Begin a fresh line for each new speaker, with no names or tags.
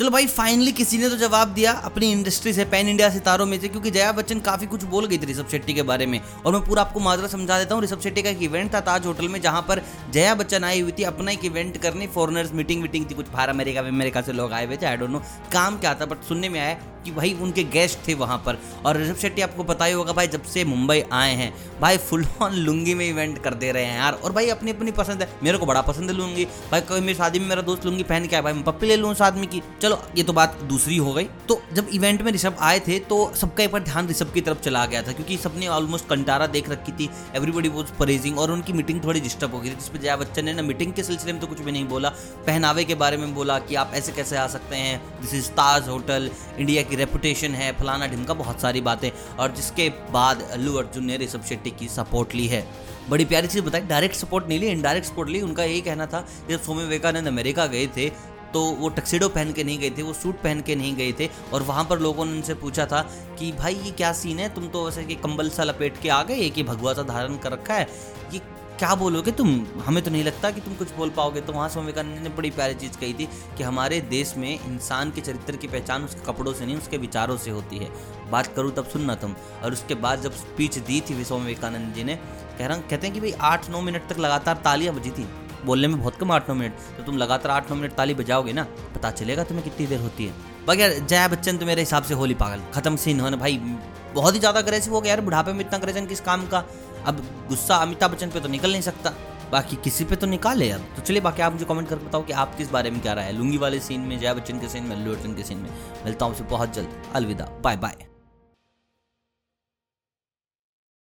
चलो भाई फाइनली किसी ने तो जवाब दिया अपनी इंडस्ट्री से पैन इंडिया सितारों में से, क्योंकि जया बच्चन काफ़ी कुछ बोल गई थी ऋषभ शेट्टी के बारे में। और मैं पूरा आपको माजरा समझा देता हूँ, ऋषभ शेट्टी का एक इवेंट था ताज होटल में, जहाँ पर जया बच्चन आई हुई थी, अपना एक इवेंट करने फॉरनर्स मीटिंग वीटिंग थी, कुछ बाहर अमेरिका अमेरिका से लोग आए हुए थे आई डोंट नो काम क्या था बट सुनने में आया कि भाई उनके गेस्ट थे वहाँ पर। और ऋषभ शेट्टी आपको पता ही होगा, भाई जब से मुंबई आए हैं, भाई फुल ऑन लुंगी में इवेंट कर दे रहे हैं यार। और भाई अपनी अपनी पसंद है। मेरे को बड़ा पसंद है लुंगी। भाई कभी मेरी शादी में मेरा दोस्त लुंगी पहन के आया, भाई मैं पप्पी ले लूँ उस आदमी की। चलो, ये तो बात दूसरी हो गई। तो जब इवेंट में ऋषभ आए थे तो सबका एक बार ध्यान ऋषभ की तरफ़ चला गया था, क्योंकि सबने ऑलमोस्ट कंटारा देख रखी थी। एवरीबडी वॉज़ परेजिंग और उनकी मीटिंग थोड़ी डिस्टर्ब हो गई थी जिसपे जया बच्चन ने ना मीटिंग के सिलसिले में तो कुछ भी नहीं बोला। पहनावे के बारे में बोला कि आप ऐसे कैसे आ सकते हैं? This is Taj hotel India की रेपुटेशन है, फलाना ढिमका बहुत सारी बातें, और जिसके बाद अल्लू अर्जुन ने ऋषभ शेट्टी की सपोर्ट ली है। बड़ी प्यारी चीज़ बताई डायरेक्ट सपोर्ट नहीं ली इनडायरेक्ट सपोर्ट ली, उनका यही कहना था, जब स्वामी विवेकानंद अमेरिका गए थे तो वो टक्सीडो पहन के नहीं गए थे, वो सूट पहन के नहीं गए थे, और वहाँ पर लोगों ने उनसे पूछा था कि, भाई, ये क्या सीन है? तुम तो वैसे कि कंबल सा लपेट के आ गए कि भगवा सा धारण कर रखा है, ये क्या बोलोगे? तुम, हमें तो नहीं लगता कि तुम कुछ बोल पाओगे। तो वहाँ स्वामी विवेकानंद ने बड़ी प्यारी चीज़ कही थी कि हमारे देश में इंसान के चरित्र की पहचान उसके कपड़ों से नहीं, उसके विचारों से होती है। बात करूँ तब सुनना तुम। और उसके बाद जब स्पीच दी थी स्वामी विवेकानंद जी ने, कह रहा, कहते हैं कि भाई, आठ नौ मिनट तक लगातार तालियाँ बजी थी। बोलने में बहुत कम आठ नौ मिनट। तो तुम लगातार आठ नौ मिनट ताली बजाओगे ना, पता चलेगा तुम्हें कितनी देर होती है। बाकी यार जया बच्चन तो मेरे हिसाब से होली पागल। खत्म सीन होने, भाई, बहुत ही ज़्यादा अग्रेसिव हो गया यार, बुढ़ापे में इतना अग्रेसन किस काम का? अब गुस्सा अमिताभ बच्चन पे तो निकल नहीं सकता। बाकी किसी पे तो निकाले अब। तो चलिए, बाकी आप मुझे कमेंट कर बताओ कि आप किस बारे में क्या रहा है। लुंगी वाले सीन में, जया बच्चन के सीन में अल्लू अर्जुन के सीन में। मिलता हूँ बहुत जल्द। अलविदा। Bye bye